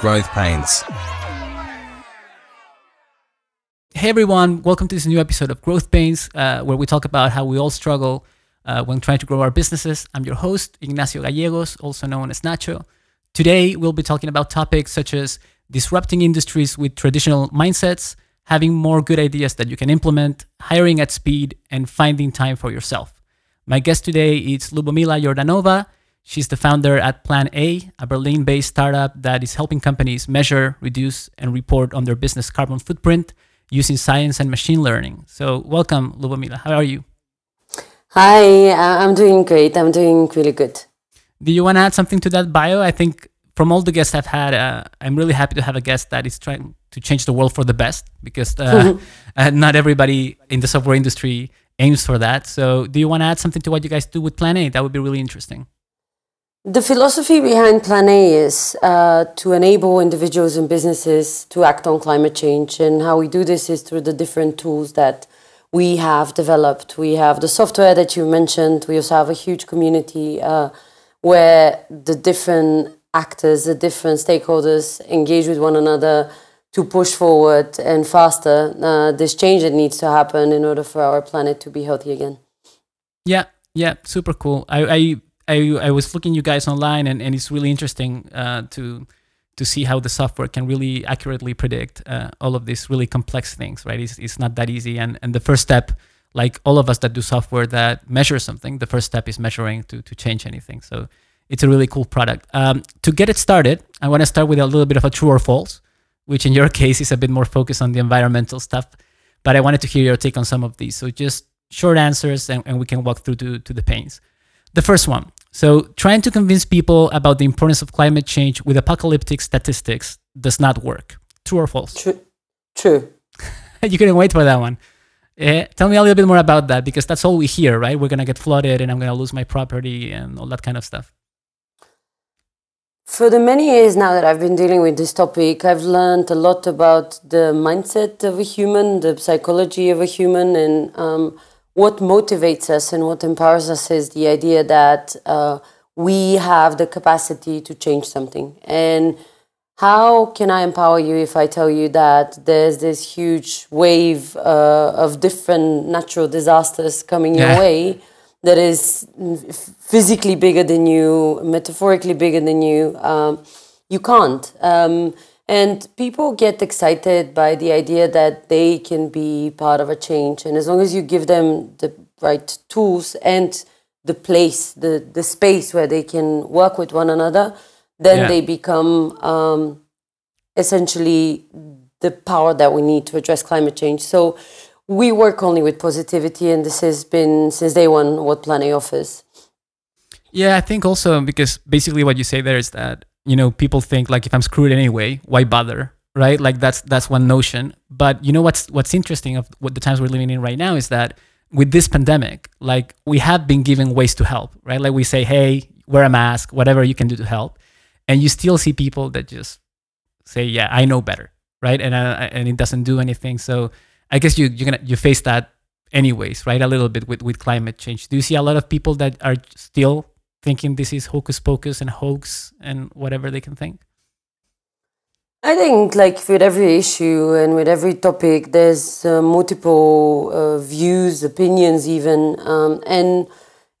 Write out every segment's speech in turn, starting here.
Growth Pains. Hey everyone, welcome to this new episode of Growth Pains, uh, where we talk about how we all struggle uh, when trying to grow our businesses. I'm your host, Ignacio Gallegos, also known as Nacho. Today, we'll be talking about topics such as disrupting industries with traditional mindsets, having more good ideas that you can implement, hiring at speed, and finding time for yourself. My guest today is Lubomila Jordanova. She's the founder at Plan A, a Berlin based startup that is helping companies measure, reduce, and report on their business carbon footprint using science and machine learning. So, welcome, Lubomila. How are you? Hi, I'm doing great. I'm doing really good. Do you want to add something to that bio? I think from all the guests I've had, uh, I'm really happy to have a guest that is trying to change the world for the best because uh, uh, not everybody in the software industry aims for that. So, do you want to add something to what you guys do with Plan A? That would be really interesting. The philosophy behind Plan A is uh, to enable individuals and businesses to act on climate change. And how we do this is through the different tools that we have developed. We have the software that you mentioned. We also have a huge community uh, where the different actors, the different stakeholders engage with one another to push forward and faster uh, this change that needs to happen in order for our planet to be healthy again. Yeah, yeah, super cool. I, I I, I was looking you guys online and, and it's really interesting uh, to to see how the software can really accurately predict uh, all of these really complex things right? It's, it's not that easy. And and the first step like all of us that do software that measure something the first step is measuring to to change anything. So it's a really cool product. Um, to get it started i want to start with a little bit of a true or false which in your case is a bit more focused on the environmental stuff but i wanted to hear your take on some of these. So just short answers and, and we can walk through to, to the pains. The first one so, trying to convince people about the importance of climate change with apocalyptic statistics does not work. True or false? True. True. you couldn't wait for that one. Uh, tell me a little bit more about that because that's all we hear, right? We're going to get flooded and I'm going to lose my property and all that kind of stuff. For the many years now that I've been dealing with this topic, I've learned a lot about the mindset of a human, the psychology of a human, and um, what motivates us and what empowers us is the idea that uh, we have the capacity to change something. And how can I empower you if I tell you that there's this huge wave uh, of different natural disasters coming yeah. your way that is physically bigger than you, metaphorically bigger than you? Um, you can't. Um, and people get excited by the idea that they can be part of a change. And as long as you give them the right tools and the place, the, the space where they can work with one another, then yeah. they become um, essentially the power that we need to address climate change. So we work only with positivity, and this has been since day one what Plan A offers. Yeah, I think also because basically what you say there is that you know people think like if i'm screwed anyway why bother right? Like that's that's one notion. But you know what's what's interesting of what the times we're living in right now is that with this pandemic like we have been given ways to help right? Like we say hey wear a mask whatever you can do to help. And you still see people that just say yeah i know better right? And uh, and it doesn't do anything. So i guess you you're gonna you face that anyways right? A little bit with with climate change. Do you see a lot of people that are still thinking this is hocus pocus and hoax and whatever they can think? I think, like with every issue and with every topic, there's uh, multiple uh, views, opinions, even, um, and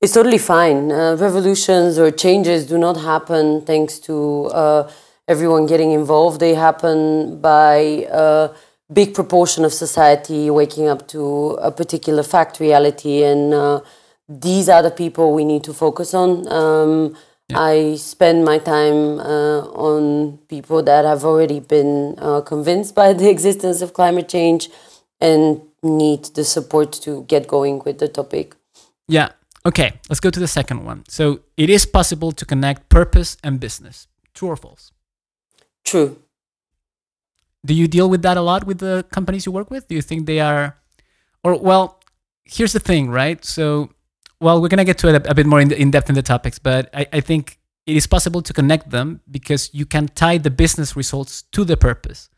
it's totally fine. Uh, revolutions or changes do not happen thanks to uh, everyone getting involved. They happen by a big proportion of society waking up to a particular fact reality and uh, these are the people we need to focus on. Um, yeah. I spend my time uh, on people that have already been uh, convinced by the existence of climate change and need the support to get going with the topic. Yeah. Okay. Let's go to the second one. So it is possible to connect purpose and business. True or false? True. Do you deal with that a lot with the companies you work with? Do you think they are, or well, here's the thing, right? So well, we're going to get to it a, a bit more in, in, depth in the topics, but I, I think it is possible to connect them because you can tie the business results to the purpose,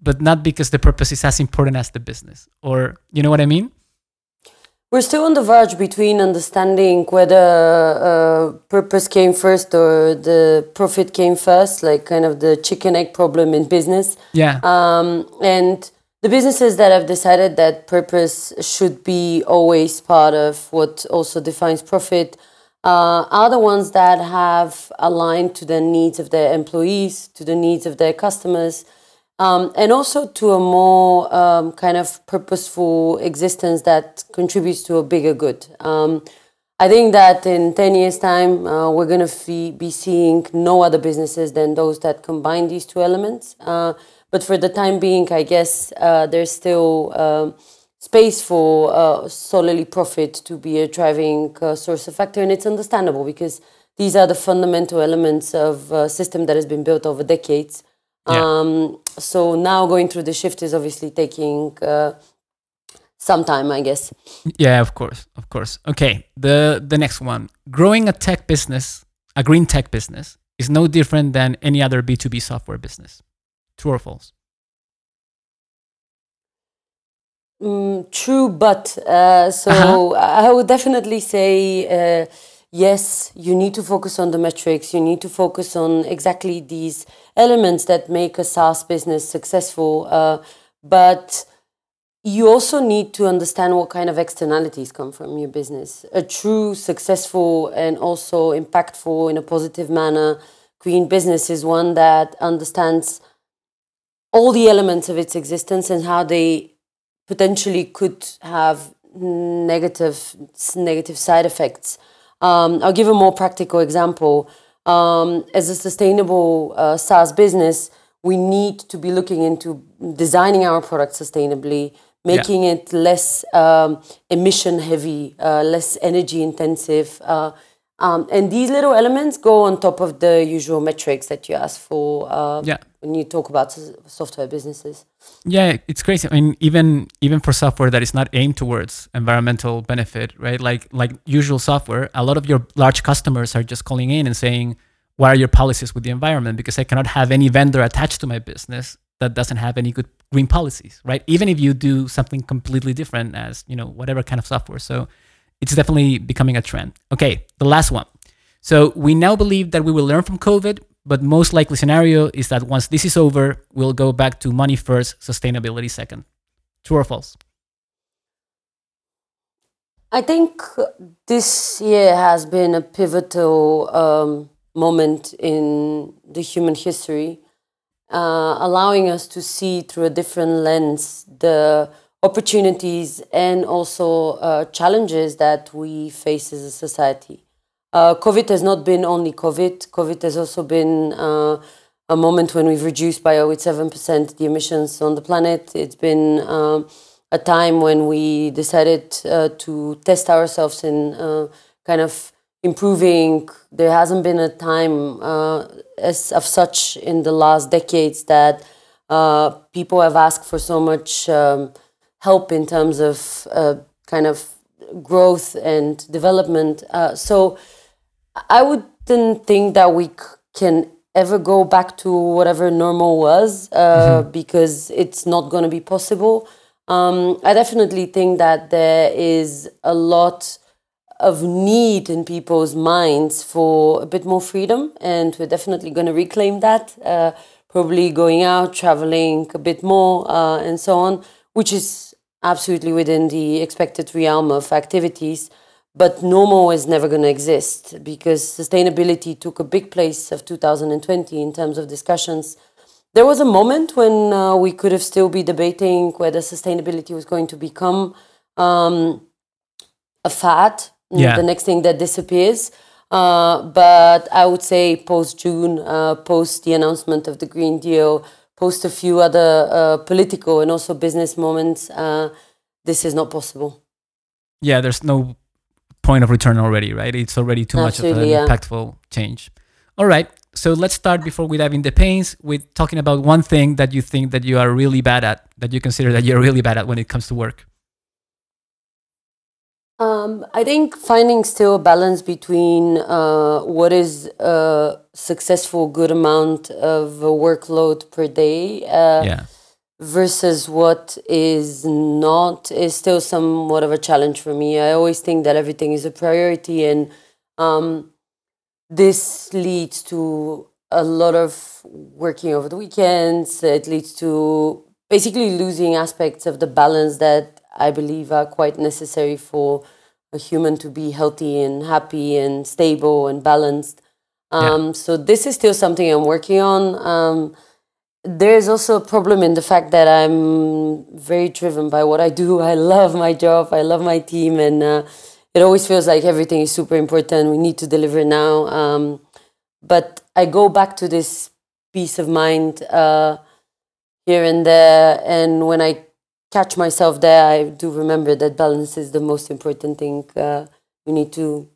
but not because the purpose is as important as the business. Or, you know what I mean? we're still on the verge between understanding whether uh, purpose came first or the profit came first, like kind of the chicken egg problem in business. Yeah. Um, and the businesses that have decided that purpose should be always part of what also defines profit uh, are the ones that have aligned to the needs of their employees, to the needs of their customers, um, and also to a more um, kind of purposeful existence that contributes to a bigger good. Um, I think that in 10 years' time, uh, we're going to be seeing no other businesses than those that combine these two elements. Uh, but for the time being, I guess uh, there's still um, space for uh, solely profit to be a driving uh, source of factor. And it's understandable because these are the fundamental elements of a system that has been built over decades. Yeah. Um, so now going through the shift is obviously taking uh, some time, I guess. Yeah, of course, of course. Okay, the the next one: growing a tech business, a green tech business, is no different than any other B two B software business. True or false? Mm, true, but uh, so uh-huh. I would definitely say. Uh, yes, you need to focus on the metrics. You need to focus on exactly these elements that make a SaaS business successful. Uh, but you also need to understand what kind of externalities come from your business. A true, successful, and also impactful in a positive manner green business is one that understands all the elements of its existence and how they potentially could have negative negative side effects. Um, I'll give a more practical example. Um, as a sustainable uh, SaaS business, we need to be looking into designing our product sustainably, making yeah. it less um, emission heavy, uh, less energy intensive. Uh, um, and these little elements go on top of the usual metrics that you ask for uh, yeah. When you talk about software businesses. Yeah, it's crazy. I mean, even even for software that is not aimed towards environmental benefit, right? Like like usual software, a lot of your large customers are just calling in and saying, "What are your policies with the environment?" Because I cannot have any vendor attached to my business that doesn't have any good green policies, right? Even if you do something completely different as you know whatever kind of software. So it's definitely becoming a trend. Okay, the last one. So we now believe that we will learn from COVID, but most likely scenario is that once this is over, we'll go back to money first, sustainability second. True or false? I think this year has been a pivotal um, moment in the human history, uh, allowing us to see through a different lens the opportunities and also uh, challenges that we face as a society. Uh, COVID has not been only COVID. COVID has also been uh, a moment when we've reduced by over 7% the emissions on the planet. It's been um, a time when we decided uh, to test ourselves in uh, kind of improving. There hasn't been a time uh, as of such in the last decades that people have asked for so much um, help in terms of kind of growth and development. so I wouldn't think that we can ever go back to whatever normal was uh, mm-hmm. because it's not going to be possible. Um, I definitely think that there is a lot of need in people's minds for a bit more freedom, and we're definitely going to reclaim that. Uh, probably going out, traveling a bit more, uh, and so on, which is absolutely within the expected realm of activities. But normal is never going to exist because sustainability took a big place of 2020 in terms of discussions. There was a moment when uh, we could have still be debating whether sustainability was going to become um, a fad, yeah. the next thing that disappears. Uh, but I would say post June, uh, post the announcement of the Green Deal, post a few other uh, political and also business moments, uh, this is not possible. Yeah, there's no point of return already, right? It's already too Absolutely, much of an yeah. impactful change. All right. So let's start before we dive in the pains with talking about one thing that you think that you are really bad at, that you consider that you're really bad at when it comes to work. Um, I think finding still a balance between uh, what is a successful, good amount of workload per day. Uh, yeah versus what is not is still somewhat of a challenge for me. I always think that everything is a priority, and um, this leads to a lot of working over the weekends. It leads to basically losing aspects of the balance that I believe are quite necessary for a human to be healthy and happy and stable and balanced. Um, yeah. So this is still something I'm working on. Um, there's also a problem in the fact that I'm very driven by what I do. I love my job. I love my team, and uh, it always feels like everything is super important. We need to deliver now. Um, but I go back to this peace of mind uh, here and there, and when I catch myself there, I do remember that balance is the most important thing uh, we need to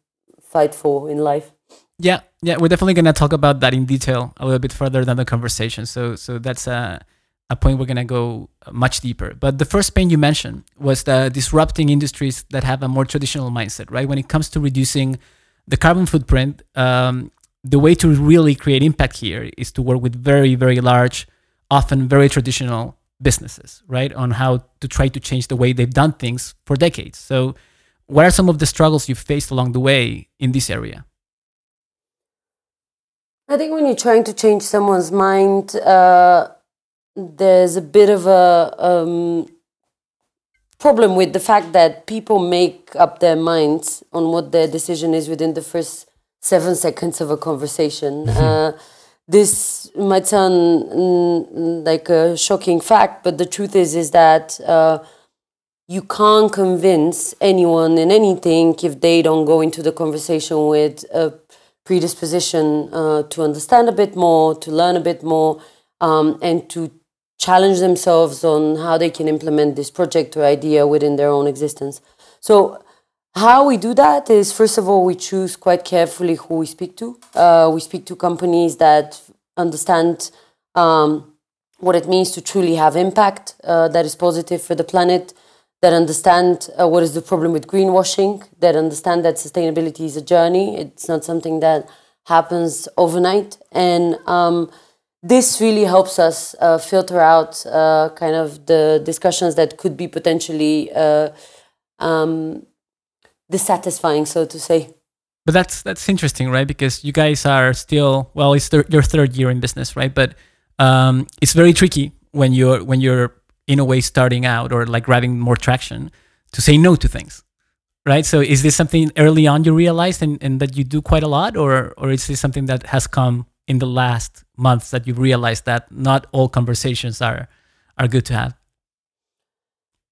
fight for in life. Yeah, yeah, we're definitely gonna talk about that in detail a little bit further than the conversation. So, so that's a a point we're gonna go much deeper. But the first pain you mentioned was the disrupting industries that have a more traditional mindset, right? When it comes to reducing the carbon footprint, um, the way to really create impact here is to work with very, very large, often very traditional businesses, right? On how to try to change the way they've done things for decades. So, what are some of the struggles you've faced along the way in this area? I think when you're trying to change someone's mind, uh, there's a bit of a um, problem with the fact that people make up their minds on what their decision is within the first seven seconds of a conversation. Mm-hmm. Uh, this might sound mm, like a shocking fact, but the truth is is that uh, you can't convince anyone in anything if they don't go into the conversation with a predisposition uh, to understand a bit more, to learn a bit more, um, and to challenge themselves on how they can implement this project or idea within their own existence. So, how we do that is first of all, we choose quite carefully who we speak to. Uh, we speak to companies that understand um, what it means to truly have impact uh, that is positive for the planet that understand uh, what is the problem with greenwashing, that understand that sustainability is a journey. It's not something that happens overnight. And um, this really helps us uh, filter out uh, kind of the discussions that could be potentially uh, um, dissatisfying, so to say. But that's that's interesting, right? Because you guys are still well, it's th- your third year in business, right? But um, it's very tricky when you're when you're in a way starting out or like grabbing more traction to say no to things right so is this something early on you realized and, and that you do quite a lot or or is this something that has come in the last months that you've realized that not all conversations are are good to have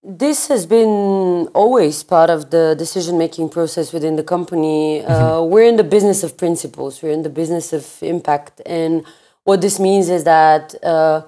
this has been always part of the decision making process within the company. Uh, mm-hmm. we're in the business of principles, we're in the business of impact. And what this means is that uh,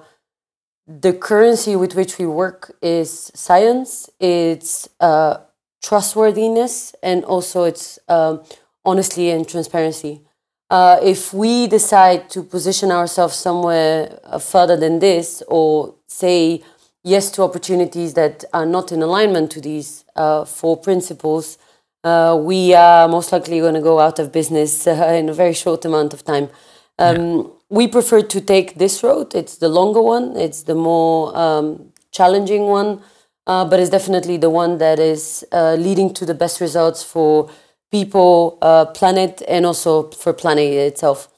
the currency with which we work is science, it's uh, trustworthiness, and also it's um, honesty and transparency. Uh, if we decide to position ourselves somewhere uh, further than this, or say yes to opportunities that are not in alignment to these uh, four principles, uh, we are most likely going to go out of business uh, in a very short amount of time. Um, yeah we prefer to take this road. It's the longer one. It's the more um, challenging one, uh, but it's definitely the one that is uh, leading to the best results for people, uh, planet, and also for planet itself.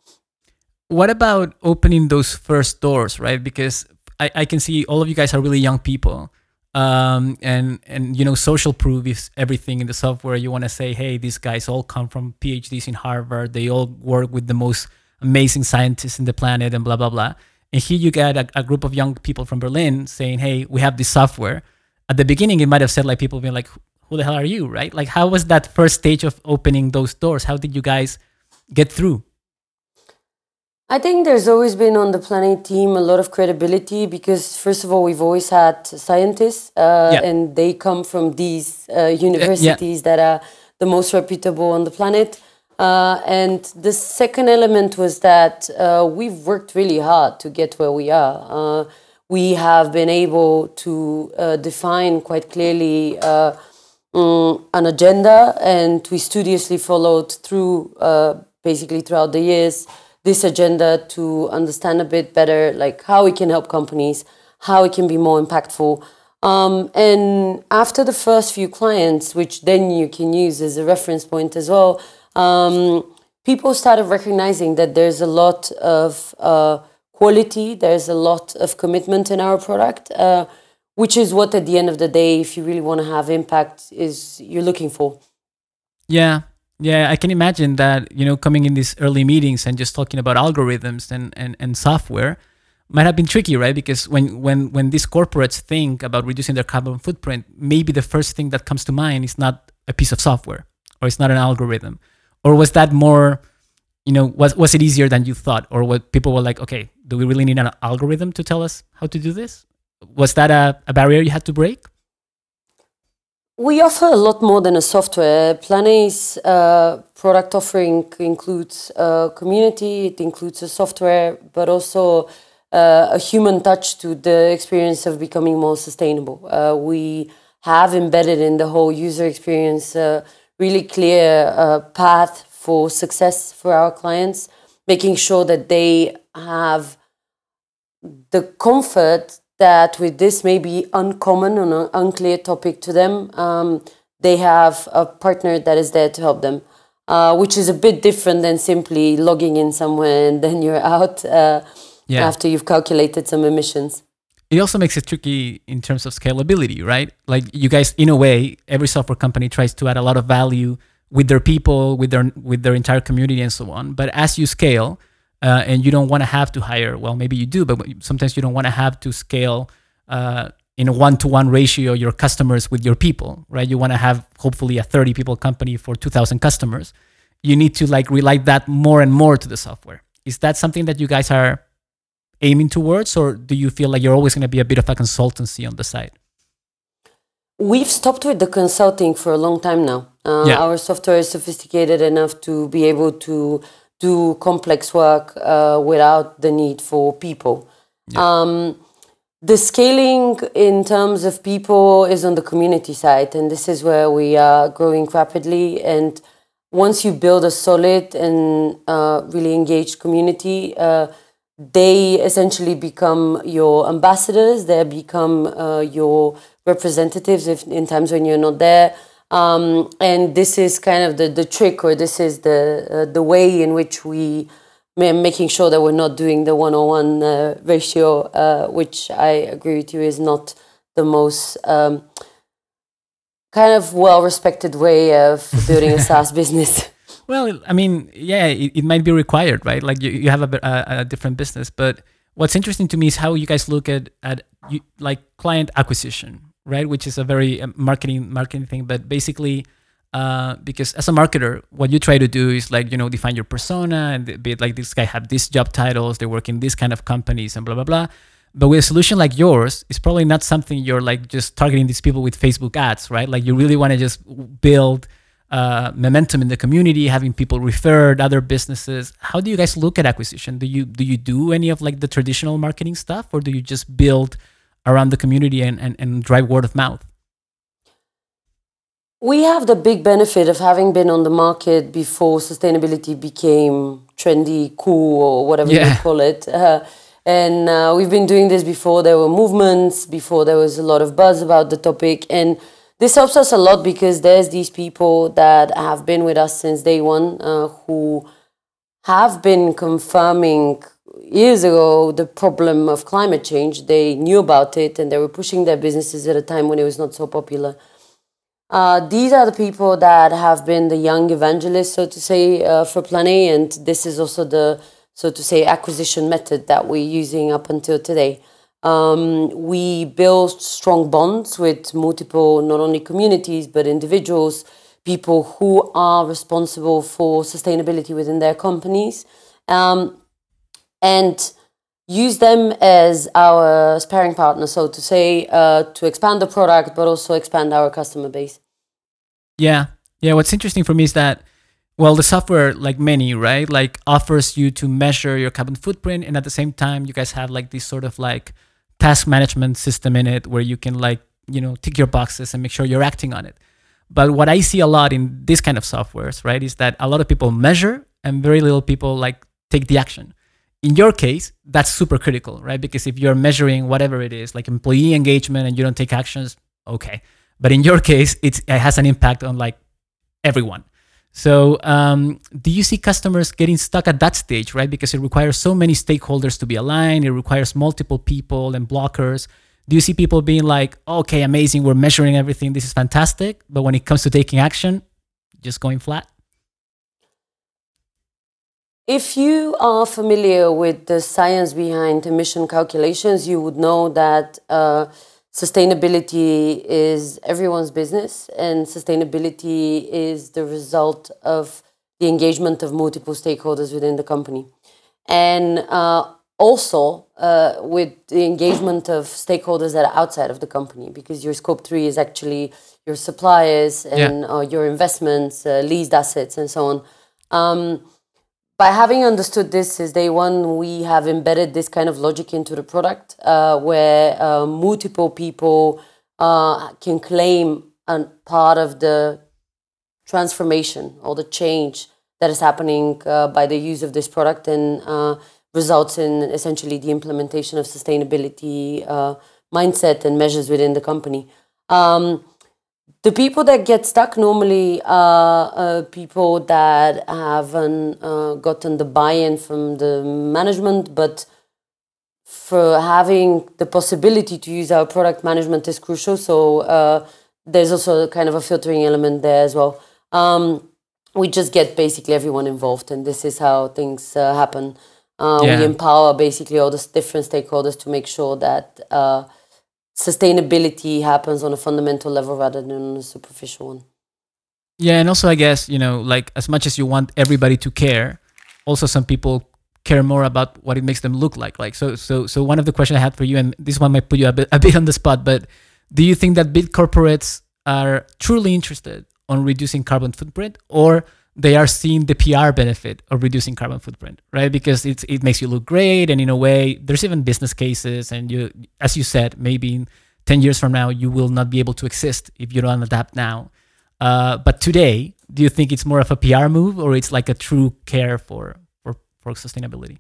What about opening those first doors, right? Because I, I can see all of you guys are really young people. Um, and and you know social proof is everything in the software. You want to say, hey, these guys all come from PhDs in Harvard. They all work with the most amazing scientists in the planet and blah blah blah. And here you get a, a group of young people from Berlin saying, "Hey, we have this software." At the beginning, it might have said like people being like, "Who the hell are you?" Right? Like, how was that first stage of opening those doors? How did you guys get through? I think there's always been on the Plan A team a lot of credibility because, first of all, we've always had scientists, uh, yeah. and they come from these uh, universities yeah. that are the most reputable on the planet. Uh, and the second element was that uh, we've worked really hard to get where we are. Uh, we have been able to uh, define quite clearly um, an agenda, and we studiously followed through uh, basically throughout the years this agenda to understand a bit better, like how we can help companies, how it can be more impactful. Um, and after the first few clients, which then you can use as a reference point as well, um, people started recognizing that there's a lot of uh, quality, there's a lot of commitment in our product, uh, which is what at the end of the day, if you really want to have impact, is you're looking for. Yeah, yeah, I can imagine that, you know, coming in these early meetings and just talking about algorithms and, and, and software might have been tricky, right? Because when, when, when these corporates think about reducing their carbon footprint, maybe the first thing that comes to mind is not a piece of software or it's not an algorithm. Or was that more, you know, was, was it easier than you thought? Or what people were like, okay, do we really need an algorithm to tell us how to do this? Was that a, a barrier you had to break? We offer a lot more than a software. Plan A's uh, product offering includes a community, it includes a software, but also uh, a human touch to the experience of becoming more sustainable. Uh, we have embedded in the whole user experience a really clear uh, path for success for our clients, making sure that they have the comfort that with this maybe uncommon or an unclear topic to them, um, they have a partner that is there to help them, uh, which is a bit different than simply logging in somewhere and then you're out uh, yeah. after you've calculated some emissions. It also makes it tricky in terms of scalability, right? Like you guys, in a way, every software company tries to add a lot of value with their people, with their with their entire community, and so on. But as you scale, uh, and you don't want to have to hire. Well, maybe you do, but sometimes you don't want to have to scale uh, in a one-to-one ratio your customers with your people, right? You want to have hopefully a 30 people company for 2,000 customers. You need to like rely that more and more to the software. Is that something that you guys are aiming towards, or do you feel like you're always going to be a bit of a consultancy on the side? We've stopped with the consulting for a long time now. Uh, yeah. Our software is sophisticated enough to be able to do complex work uh, without the need for people. Yeah. Um, the scaling in terms of people is on the community side, and this is where we are growing rapidly. And once you build a solid and uh, really engaged community, uh, they essentially become your ambassadors. They become uh, your representatives if in times when you're not there. Um, and this is kind of the, the trick, or this is the uh, the way in which we making sure that we're not doing the one on one uh, ratio, uh, which I agree with you is not the most um, kind of well respected way of building a SaaS business. Well, I mean, yeah, it, it might be required, right? Like you, you have a, a, a different business, but what's interesting to me is how you guys look at at you, like client acquisition right? Which is a very uh, marketing marketing thing, but basically. Uh, because as a marketer, what you try to do is like you know define your persona and be like this guy have these job titles, they work in these kind of companies and blah blah blah. But with a solution like yours, it's probably not something you're like just targeting these people with Facebook ads, right? Like you really want to just build uh, momentum in the community, having people referred other businesses. How do you guys look at acquisition? Do you do you do any of like the traditional marketing stuff, or do you just build around the community and, and, and drive word of mouth? We have the big benefit of having been on the market before sustainability became trendy, cool, or whatever yeah. you call it. Uh, and uh, we've been doing this before there were movements, before there was a lot of buzz about the topic. And this helps us a lot because there's these people that have been with us since day one uh, who have been confirming years ago the problem of climate change. They knew about it and they were pushing their businesses at a time when it was not so popular. Uh, these are the people that have been the young evangelists, so to say, uh, for Plan A, and this is also the, so to say, acquisition method that we're using up until today. Um, we build strong bonds with multiple, not only communities, but individuals, people who are responsible for sustainability within their companies. Um, and use them as our sparring partner, so to say, uh, to expand the product, but also expand our customer base. Yeah. Yeah. What's interesting for me is that, well, the software, like many, right, like offers you to measure your carbon footprint. And at the same time, you guys have like this sort of like task management system in it where you can like, you know, tick your boxes and make sure you're acting on it. But what I see a lot in this kind of softwares, right, is that a lot of people measure and very little people like take the action in your case, that's super critical, right? Because if you're measuring whatever it is, like employee engagement, and you don't take actions, okay. But in your case, it has an impact on like everyone. So, um, do you see customers getting stuck at that stage, right? Because it requires so many stakeholders to be aligned, it requires multiple people and blockers. Do you see people being like, okay, amazing, we're measuring everything, this is fantastic, but when it comes to taking action, just going flat? If you are familiar with the science behind emission calculations, you would know that. Uh, sustainability is everyone's business, and sustainability is the result of the engagement of multiple stakeholders within the company. And uh, also uh, with the engagement of stakeholders that are outside of the company, because your scope three is actually your suppliers and yeah. uh, your investments, uh, leased assets, and so on. Um, by having understood this is day one, we have embedded this kind of logic into the product uh, where uh, multiple people uh, can claim a part of the transformation or the change that is happening uh, by the use of this product and uh, results in essentially the implementation of sustainability uh, mindset and measures within the company. Um, the people that get stuck normally are uh, people that haven't uh, gotten the buy-in from the management, but for having the possibility to use our product management is crucial. So uh, there's also kind of a filtering element there as well. Um, we just get basically everyone involved, and this is how things uh, happen. Uh, yeah. We empower basically all the different stakeholders to make sure that uh, sustainability happens on a fundamental level rather than on a superficial one. Yeah, and also I guess you know, like as much as you want everybody to care, also some people care more about what it makes them look like. Like so, so, so one of the questions I had for you, and this one might put you a bit, a bit on the spot, but do you think that big corporates are truly interested on reducing carbon footprint, or they are seeing the PR benefit of reducing carbon footprint, right? Because it's it makes you look great, and in a way, there's even business cases, and you, as you said, maybe in ten years from now, you will not be able to exist if you don't adapt now. Uh, but today, do you think it's more of a PR move, or it's like a true care for for for sustainability?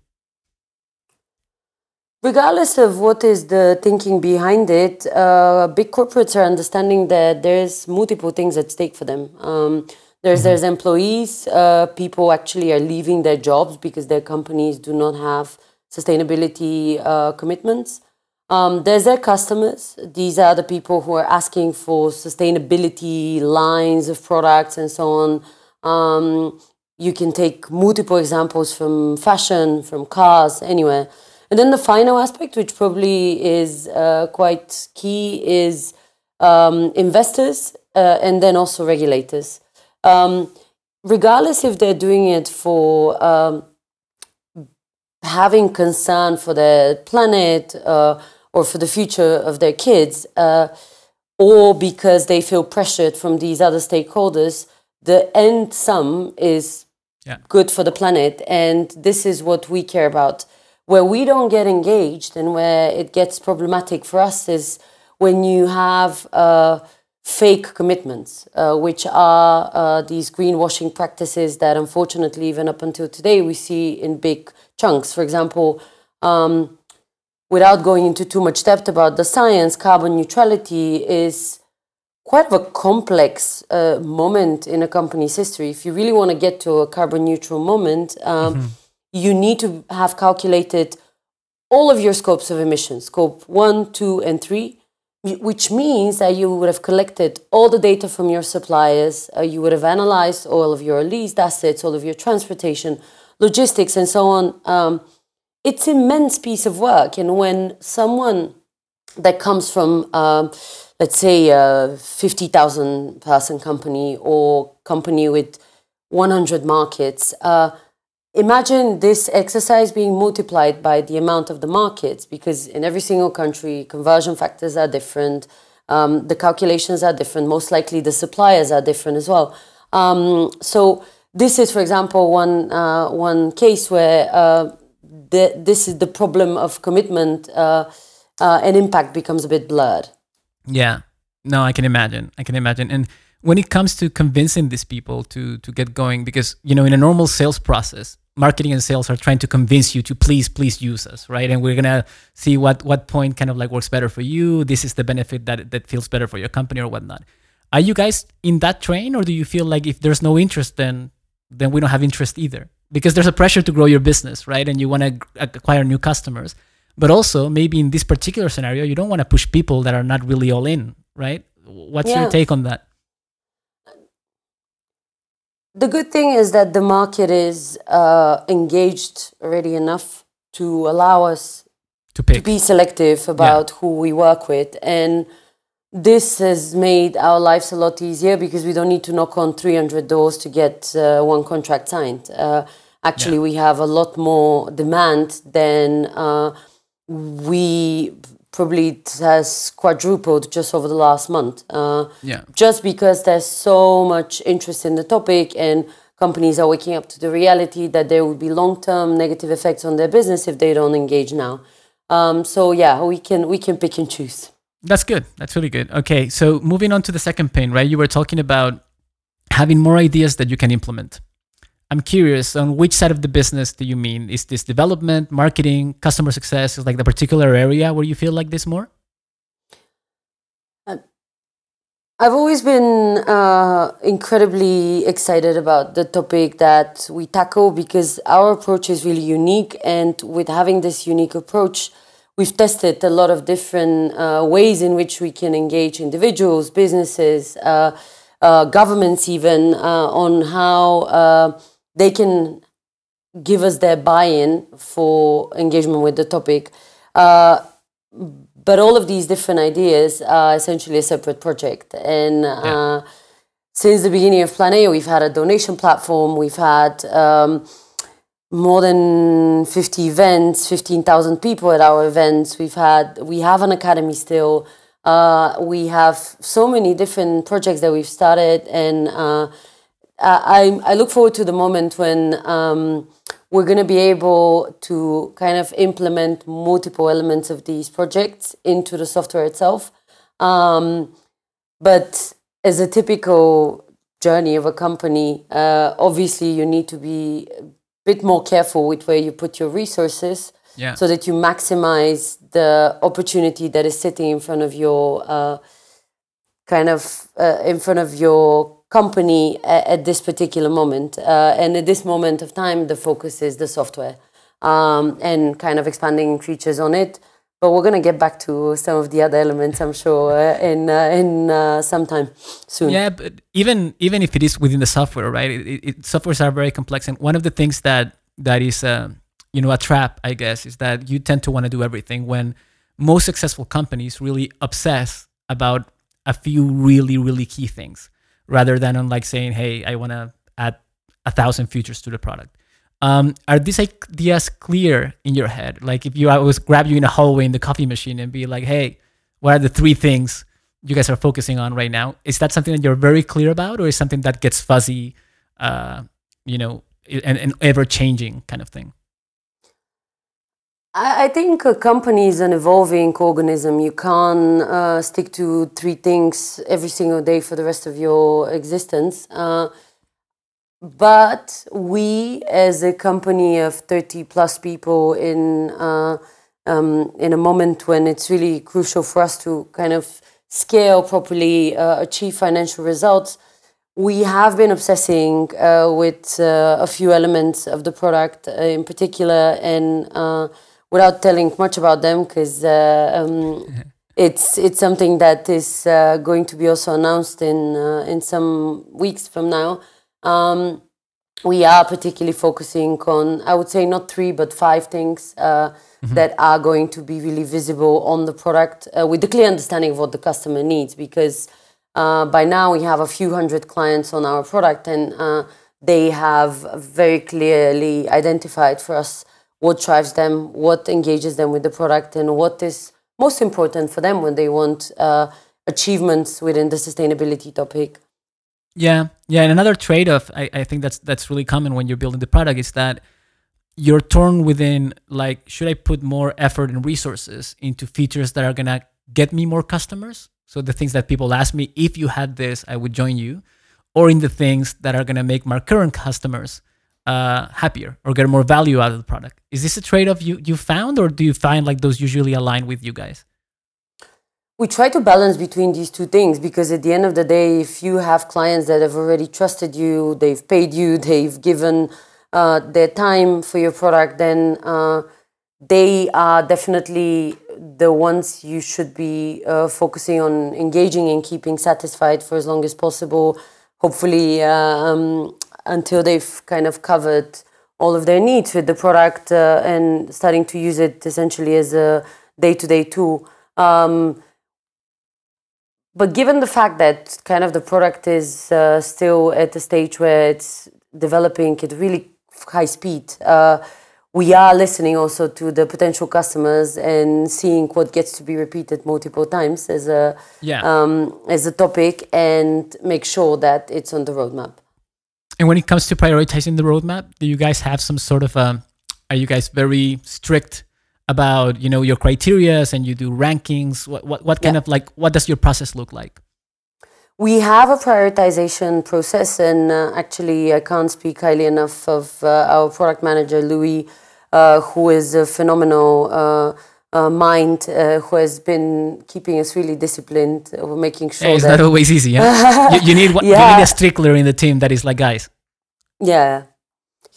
Regardless of what is the thinking behind it, uh, big corporates are understanding that there's multiple things at stake for them. Um, there's mm-hmm. there's employees. Uh, people actually are leaving their jobs because their companies do not have sustainability uh, commitments. Um, there's their customers. These are the people who are asking for sustainability lines of products and so on. Um, you can take multiple examples from fashion, from cars, anywhere. And then the final aspect, which probably is uh, quite key, is um, investors uh, and then also regulators um, regardless if they're doing it for um, having concern for the planet uh, or for the future of their kids, uh, or because they feel pressured from these other stakeholders, the end sum is yeah. good for the planet. And this is what we care about. Where we don't get engaged and where it gets problematic for us is when you have. Uh, fake commitments, uh, which are uh, these greenwashing practices that unfortunately, even up until today, we see in big chunks. For example, um, without going into too much depth about the science, carbon neutrality is quite of a complex uh, moment in a company's history. If you really want to get to a carbon neutral moment, um, mm-hmm. you need to have calculated all of your scopes of emissions, scope one, two, and three which means that you would have collected all the data from your suppliers, uh, you would have analyzed all of your leased assets, all of your transportation, logistics, and so on. Um, it's immense piece of work, and when someone that comes from, uh, let's say, a fifty thousand person company or company with one hundred markets. Uh, Imagine this exercise being multiplied by the amount of the markets, because in every single country, conversion factors are different, um, the calculations are different, most likely the suppliers are different as well. Um, so this is, for example, one uh, one case where uh, the, this is the problem of commitment uh, uh, and impact becomes a bit blurred. Yeah, no, I can imagine. I can imagine, and when it comes to convincing these people to to get going because you know in a normal sales process marketing and sales are trying to convince you to please please use us right? And we're gonna see what what point kind of like works better for you this is the benefit that that feels better for your company or whatnot. Are you guys in that train or do you feel like if there's no interest then then we don't have interest either? Because there's a pressure to grow your business right? And you want to acquire new customers. But also maybe in this particular scenario you don't want to push people that are not really all in right? What's yeah. your take on that the good thing is that the market is uh, engaged already enough to allow us to, pick. to be selective about yeah. who we work with. And this has made our lives a lot easier because we don't need to knock on 300 doors to get uh, one contract signed. Uh, actually, yeah. we have a lot more demand than uh, we probably has quadrupled just over the last month. Uh, yeah. Just because there's so much interest in the topic and companies are waking up to the reality that there will be long-term negative effects on their business if they don't engage now. Um, so yeah, we can we can pick and choose. That's good. That's really good. Okay, so moving on to the second pain, right? You were talking about having more ideas that you can implement. I'm curious on which side of the business do you mean? Is this development, marketing, customer success? Is like the particular area where you feel like this more? Uh, I've always been uh, incredibly excited about the topic that we tackle because our approach is really unique. And with having this unique approach, we've tested a lot of different uh, ways in which we can engage individuals, businesses, uh, uh, governments, even uh, on how they can give us their buy-in for engagement with the topic. Uh, but all of these different ideas are essentially a separate project. And uh, yeah. since the beginning of Plan A, we've had a donation platform. We've had um, more than 50 events, 15,000 people at our events. We've had, we have an academy still. Uh, we have so many different projects that we've started and uh, I, I look forward to the moment when um, we're going to be able to kind of implement multiple elements of these projects into the software itself. Um, but as a typical journey of a company, uh, obviously you need to be a bit more careful with where you put your resources yeah. so that you maximize the opportunity that is sitting in front of your uh, kind of uh, in front of your company at, at this particular moment. Uh, and at this moment of time, the focus is the software um, and kind of expanding features on it. But we're going to get back to some of the other elements, I'm sure, uh, in uh, in uh, some time soon. Yeah, but even even if it is within the software, right? It, it, softwares are very complex, and one of the things that that is uh, you know a trap, I guess, is that you tend to want to do everything when most successful companies really obsess about a few really really key things rather than on like saying, hey, I want to add a thousand features to the product. Um, are these ideas clear in your head? Like if you I was grab you in a hallway in the coffee machine and be like, hey, what are the three things you guys are focusing on right now? Is that something that you're very clear about, or is something that gets fuzzy, uh, you know, and, and ever changing kind of thing? I think a company is an evolving organism. You can't uh, stick to three things every single day for the rest of your existence. Uh, but we, as a company of 30 plus people, in, uh, um, in a moment when it's really crucial for us to kind of scale properly, uh, achieve financial results, we have been obsessing uh, with uh, a few elements of the product in particular and without telling much about them because uh, um, it's it's something that is uh, going to be also announced in uh, in some weeks from now. Um, we are particularly focusing on, I would say, not three but five things mm-hmm. that are going to be really visible on the product with the clear understanding of what the customer needs because. Uh, by now we have a few hundred clients on our product and uh, they have very clearly identified for us what drives them, what engages them with the product, and what is most important for them when they want uh, achievements within the sustainability topic. Yeah, yeah, and another trade-off I, I think that's that's really common when you're building the product is that you're torn within like should I put more effort and resources into features that are gonna get me more customers? So the things that people ask me, if you had this, I would join you, or in the things that are gonna make my current customers uh, happier or get more value out of the product. Is this a trade-off you you found, or do you find like those usually align with you guys? We try to balance between these two things because at the end of the day, if you have clients that have already trusted you, they've paid you, they've given uh, their time for your product, then uh, they are definitely the ones you should be uh, focusing on engaging and keeping satisfied for as long as possible. Hopefully, uh, um, until they've kind of covered all of their needs with the product uh, and starting to use it essentially as a day-to-day tool. Um, but given the fact that kind of the product is uh, still at a stage where it's developing at really high speed, uh, we are listening also to the potential customers and seeing what gets to be repeated multiple times as a Yeah. um, as a topic and make sure that it's on the roadmap. And when it comes to prioritizing the roadmap, do you guys have some sort of um are you guys very strict about, you know, your criterias and you do rankings? What what, what kind Yeah. of like what does your process look like? We have a prioritization process, and uh, actually, I can't speak highly enough of uh, our product manager, Louis, uh, who is a phenomenal uh, mind, uh, who has been keeping us really disciplined, uh, making sure Hey, it's that. not always easy, yeah. you, you need one- you Yeah. need a stickler in the team that is like, guys, Yeah.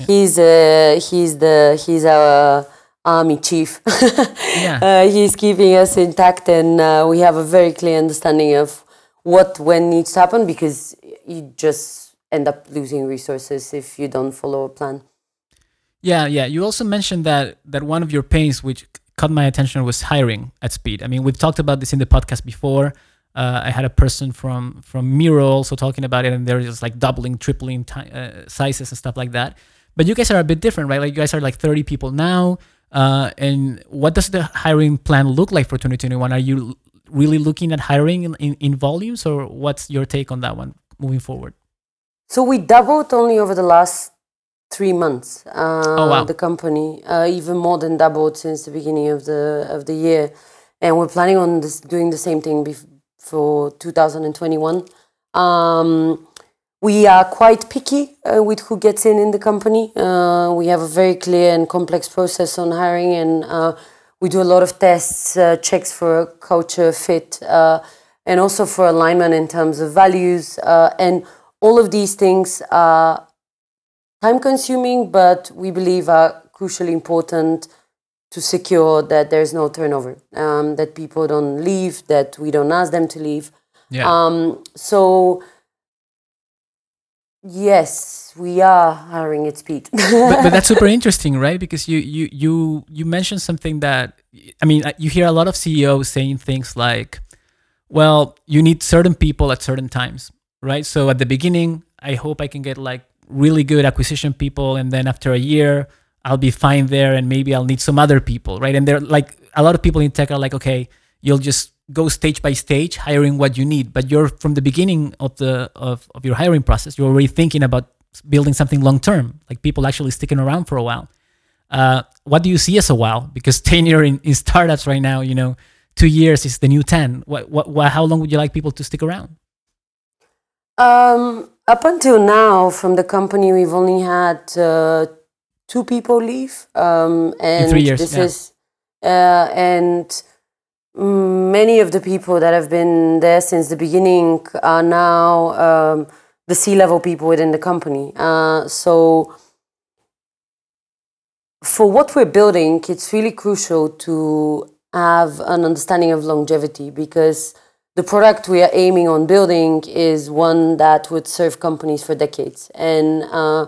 He's uh, he's the he's our army chief. Yeah. uh, he's keeping us intact, and uh, we have a very clear understanding of what when needs to happen because you just end up losing resources if you don't follow a plan. Yeah, yeah. You also mentioned that that one of your pains, which caught my attention, was hiring at speed. I mean, we've talked about this in the podcast before. Uh, I had a person from from Miro also talking about it, and they're just like doubling, tripling ti- uh, sizes and stuff like that. But you guys are a bit different, right? Like you guys are like 30 people now. Uh, and what does the hiring plan look like for 2021? Are you really looking at hiring in, in, in volumes, or what's your take on that one moving forward? So we doubled only over the last three months. Uh, Oh, wow. The company uh, even more than doubled since the beginning of the of the year, and we're planning on this, doing the same thing bef- for 2021. Um, we are quite picky uh, with who gets in in the company. Uh, we have a very clear and complex process on hiring, and uh, we do a lot of tests, uh, checks for culture fit, uh, and also for alignment in terms of values. Uh, and all of these things are time consuming, but we believe are crucially important to secure that there's no turnover, um, that people don't leave, that we don't ask them to leave. Yeah. Um, so, yes, we are hiring at speed. but, but that's super interesting, right? Because you you you you mentioned something that I mean, uh, you hear a lot of CEOs saying things like, "Well, you need certain people at certain times, right?" So at the beginning, I hope I can get like really good acquisition people, and then after a year, I'll be fine there, and maybe I'll need some other people, right? And they're like a lot of people in tech are like, "Okay, you'll just go stage by stage hiring what you need. But you're from the beginning of the of, of your hiring process you're already thinking about building something long term like people actually sticking around for a while. Uh, what do you see as a while because tenure in, in startups right now you know two years is the new 10 what, what, what how long would you like people to stick around? Um, up until now, from the company, we've only had uh, two people leave, um, and three years, this yeah. is uh, and many of the people that have been there since the beginning are now um, the C-level people within the company. Uh, so for what we're building, it's really crucial to have an understanding of longevity because the product we are aiming on building is one that would serve companies for decades. And uh,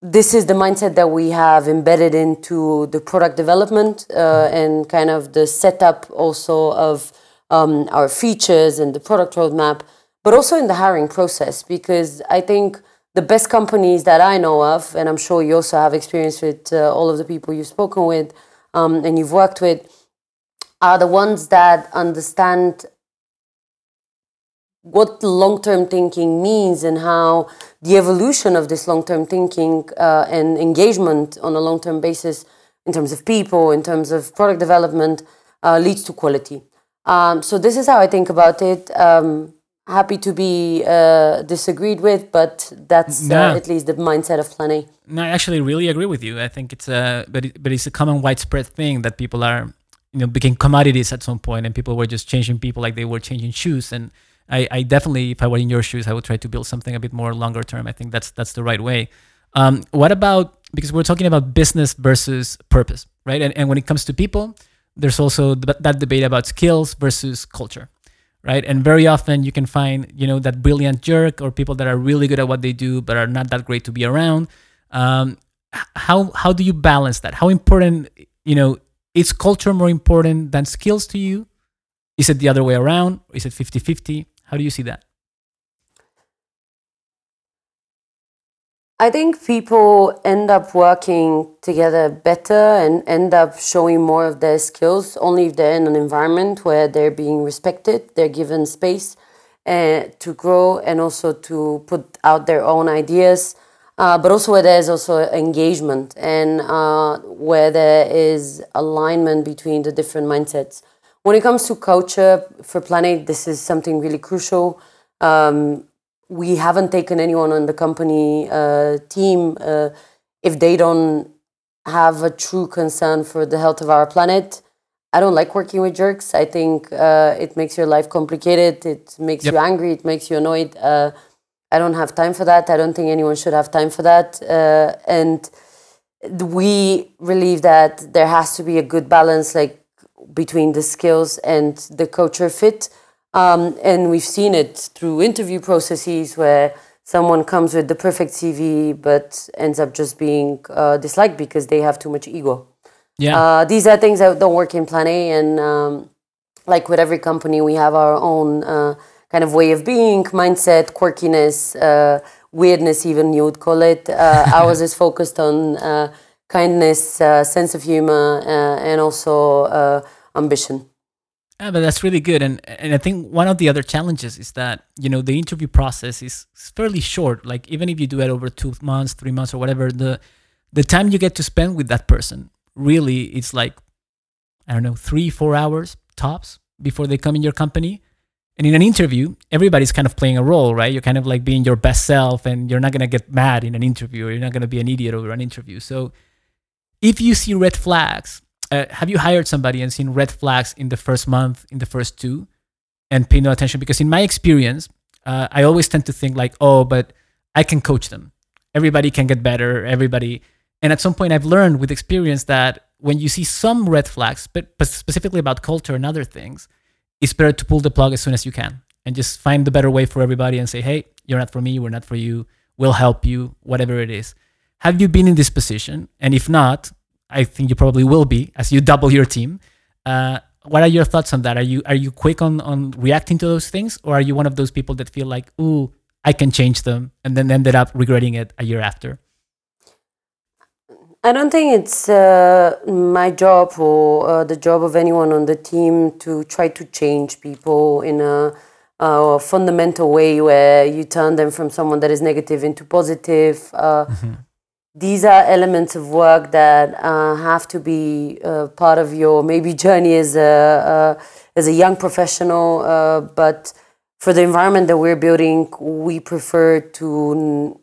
this is the mindset that we have embedded into the product development uh, and kind of the setup also of um, our features and the product roadmap, but also in the hiring process because I think the best companies that I know of, and I'm sure you also have experience with uh, all of the people you've spoken with um, and you've worked with, are the ones that understand what long term thinking means and how the evolution of this long term thinking uh, and engagement on a long term basis, in terms of people, in terms of product development, uh, leads to quality. Um, so, this is how I think about it. Um, happy to be uh, disagreed with, but that's uh, no. at least the mindset of Plan A. No, I actually really agree with you. I think it's a but it, but it's a common widespread thing that people are you know became commodities at some point, and people were just changing people like they were changing shoes. And I, I definitely, if I were in your shoes, I would try to build something a bit more longer term. I think that's that's the right way. Um, what about because we're talking about business versus purpose, right? And and when it comes to people, there's also that debate about skills versus culture right and very often you can find you know that brilliant jerk or people that are really good at what they do but are not that great to be around um, how how do you balance that how important you know is culture more important than skills to you is it the other way around is it 50-50 how do you see that I think people end up working together better and end up showing more of their skills only if they're in an environment where they're being respected, they're given space uh, to grow and also to put out their own ideas, uh, but also where there's also engagement and uh, where there is alignment between the different mindsets. When it comes to culture for Plan A, this is something really crucial. Um, we haven't taken anyone on the company uh, team uh, if they don't have a true concern for the health of our planet. I don't like working with jerks. I think uh, it makes your life complicated. It makes yep. you angry. It makes you annoyed. Uh, I don't have time for that. I don't think anyone should have time for that. Uh, and we believe that there has to be a good balance, like between the skills and the culture fit. Um, and we've seen it through interview processes where someone comes with the perfect CV but ends up just being uh, disliked because they have too much ego. Yeah. Uh, these are things that don't work in Plan A. And um, like with every company, we have our own uh, kind of way of being, mindset, quirkiness, uh, weirdness, even you would call it. Uh, ours is focused on uh, kindness, sense of humor, and also ambition. Yeah, but that's really good. And and I think one of the other challenges is that, you know, the interview process is fairly short. Like even if you do it over two months, three months or whatever, the the time you get to spend with that person really it's like I don't know, three, four hours tops before they come in your company. And in an interview, everybody's kind of playing a role, right? You're kind of like being your best self and you're not gonna get mad in an interview or you're not gonna be an idiot over an interview. So if you see red flags uh, have you hired somebody and seen red flags in the first month, in the first two, and pay no attention? Because in my experience, uh, I always tend to think like, oh, but I can coach them. Everybody can get better. Everybody. And at some point, I've learned with experience that when you see some red flags, but, specifically about culture and other things, it's better to pull the plug as soon as you can and just find the better way for everybody and say, hey, you're not for me. We're not for you. We'll help you, whatever it is. Have you been in this position? And if not, I think you probably will be as you double your team. Uh, what are your thoughts on that? Are you are you quick on on reacting to those things, or are you one of those people that feel like, "Ooh, I can change them," and then ended up regretting it a year after? I don't think it's uh, my job or uh, the job of anyone on the team to try to change people in a, a, fundamental way where you turn them from someone that is negative into positive. Uh, mm-hmm these are elements of work that uh, have to be uh, part of your maybe journey as a uh, as a young professional. Uh, but for the environment that we're building, we prefer to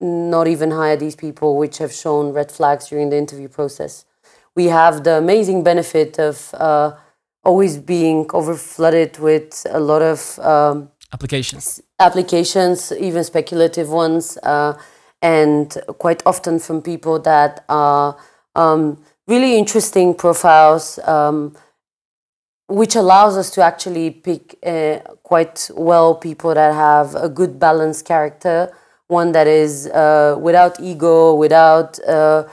not even hire these people, which have shown red flags during the interview process. We have the amazing benefit of uh, always being overflooded with a lot of um, applications, applications, even speculative ones uh, and quite often from people that are um, really interesting profiles, um, which allows us to actually pick uh, quite well people that have a good balanced character, one that is uh, without ego, without uh,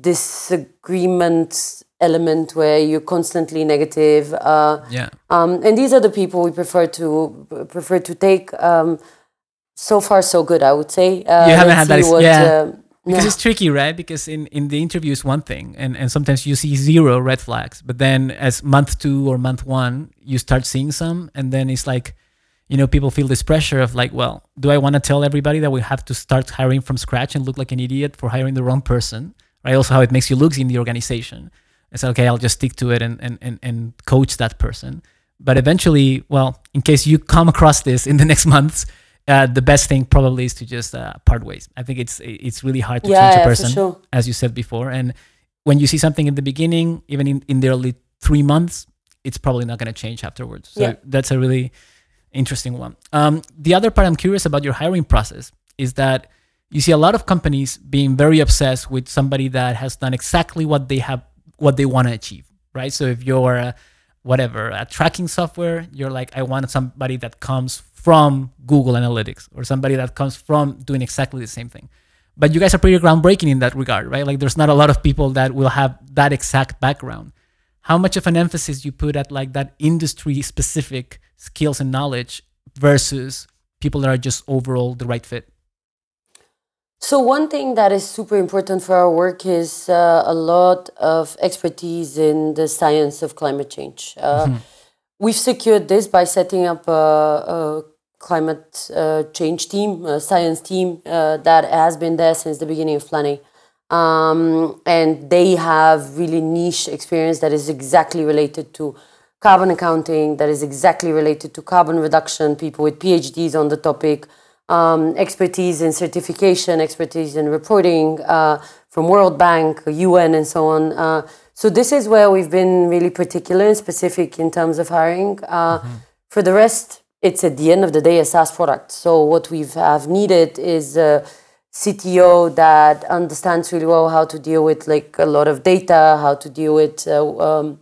disagreement element where you're constantly negative. Uh, yeah. Um, and these are the people we prefer to prefer to take. So far so good i would say. Uh, you haven't had that what, yeah. uh, because it's tricky right? Because in in the interview is one thing and and sometimes you see zero red flags but then as month two or month one you start seeing some and then it's like you know people feel this pressure of like well do i want to tell everybody that we have to start hiring from scratch and look like an idiot for hiring the wrong person? Right? Also how it makes you look in the organization. It's okay i'll just stick to it and and and, and coach that person. But eventually, well, in case you come across this in the next months, uh, the best thing probably is to just uh, part ways. I think it's it's really hard to Yeah, change a yeah, person, sure. as you said before. And when you see something in the beginning, even in, in the early three months, it's probably not going to change afterwards. So Yeah. that's a really interesting one. Um, the other part I'm curious about your hiring process is that you see a lot of companies being very obsessed with somebody that has done exactly what they have what they want to achieve, right? So if you're a, whatever a tracking software, you're like, I want somebody that comes from Google Analytics or somebody that comes from doing exactly the same thing. But you guys are pretty groundbreaking in that regard, right? Like there's not a lot of people that will have that exact background. How much of an emphasis you put at like that industry specific skills and knowledge versus people that are just overall the right fit? So one thing that is super important for our work is uh, a lot of expertise in the science of climate change. Uh, We've secured this by setting up a, a climate uh, change team, a science team uh, that has been there since the beginning of Plan A. Um, and they have really niche experience that is exactly related to carbon accounting, that is exactly related to carbon reduction, people with PhDs on the topic, um, expertise in certification, expertise in reporting uh, from World Bank, UN, and so on. Uh, so this is where we've been really particular and specific in terms of hiring. Uh, For the rest, it's at the end of the day a SaaS product. So what we've have needed is a CTO that understands really well how to deal with like a lot of data, how to deal with uh, um,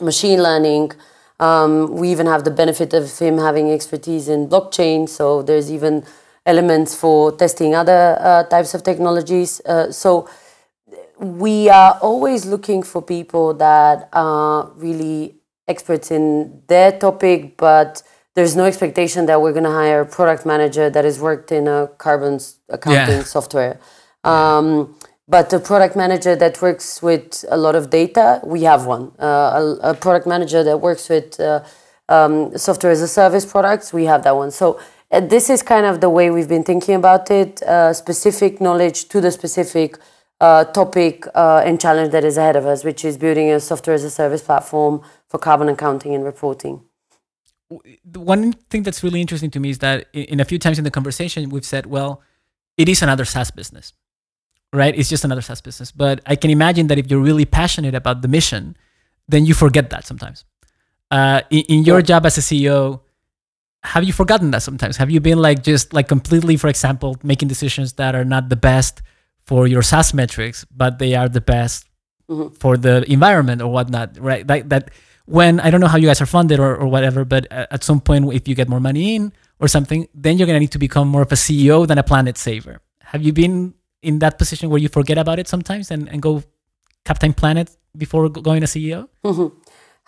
machine learning. Um, we even have the benefit of him having expertise in blockchain. So there's even elements for testing other uh, types of technologies. Uh, so we are always looking for people that are really experts in their topic, but there's no expectation that we're going to hire a product manager that has worked in a carbon accounting Yeah. software. Um, but a product manager that works with a lot of data, we have one. Uh, a, a product manager that works with uh, um, software as a service products, we have that one. So uh, this is kind of the way we've been thinking about it. Uh, specific knowledge to the specific uh, topic uh, and challenge that is ahead of us, which is building a software as a service platform for carbon accounting and reporting. The one thing that's really interesting to me is that in, a few times in the conversation we've said well it is another saas business right? It's just another saas business. But i can imagine that if you're really passionate about the mission then you forget that sometimes. Uh, in, in your job as a ceo have you forgotten that sometimes? Have you been like just like completely for example making decisions that are not the best for your saas metrics but they are the best Mhm. for the environment or whatnot, right? Like that when I don't know how you guys are funded or, or whatever, but at some point, if you get more money in or something, then you're gonna need to become more of a CEO than a planet saver. Have you been in that position where you forget about it sometimes and, and go Captain Planet before going a CEO?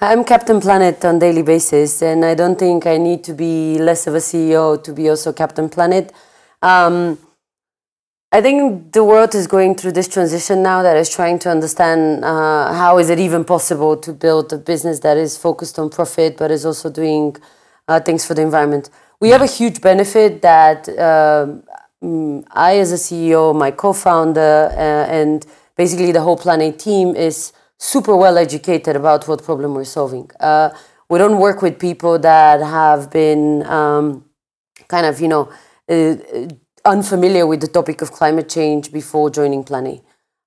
I'm Captain Planet on daily basis, and I don't think I need to be less of a CEO to be also Captain Planet. Um, I think the world is going through this transition now that is trying to understand uh, how is it even possible to build a business that is focused on profit but is also doing uh, things for the environment. We have a huge benefit that mm, I, as a CEO, my co-founder, uh, and basically the whole Plan A team is super well educated about what problem we're solving. Uh, we don't work with people that have been um, kind of, you know, uh, unfamiliar with the topic of climate change before joining Plan A.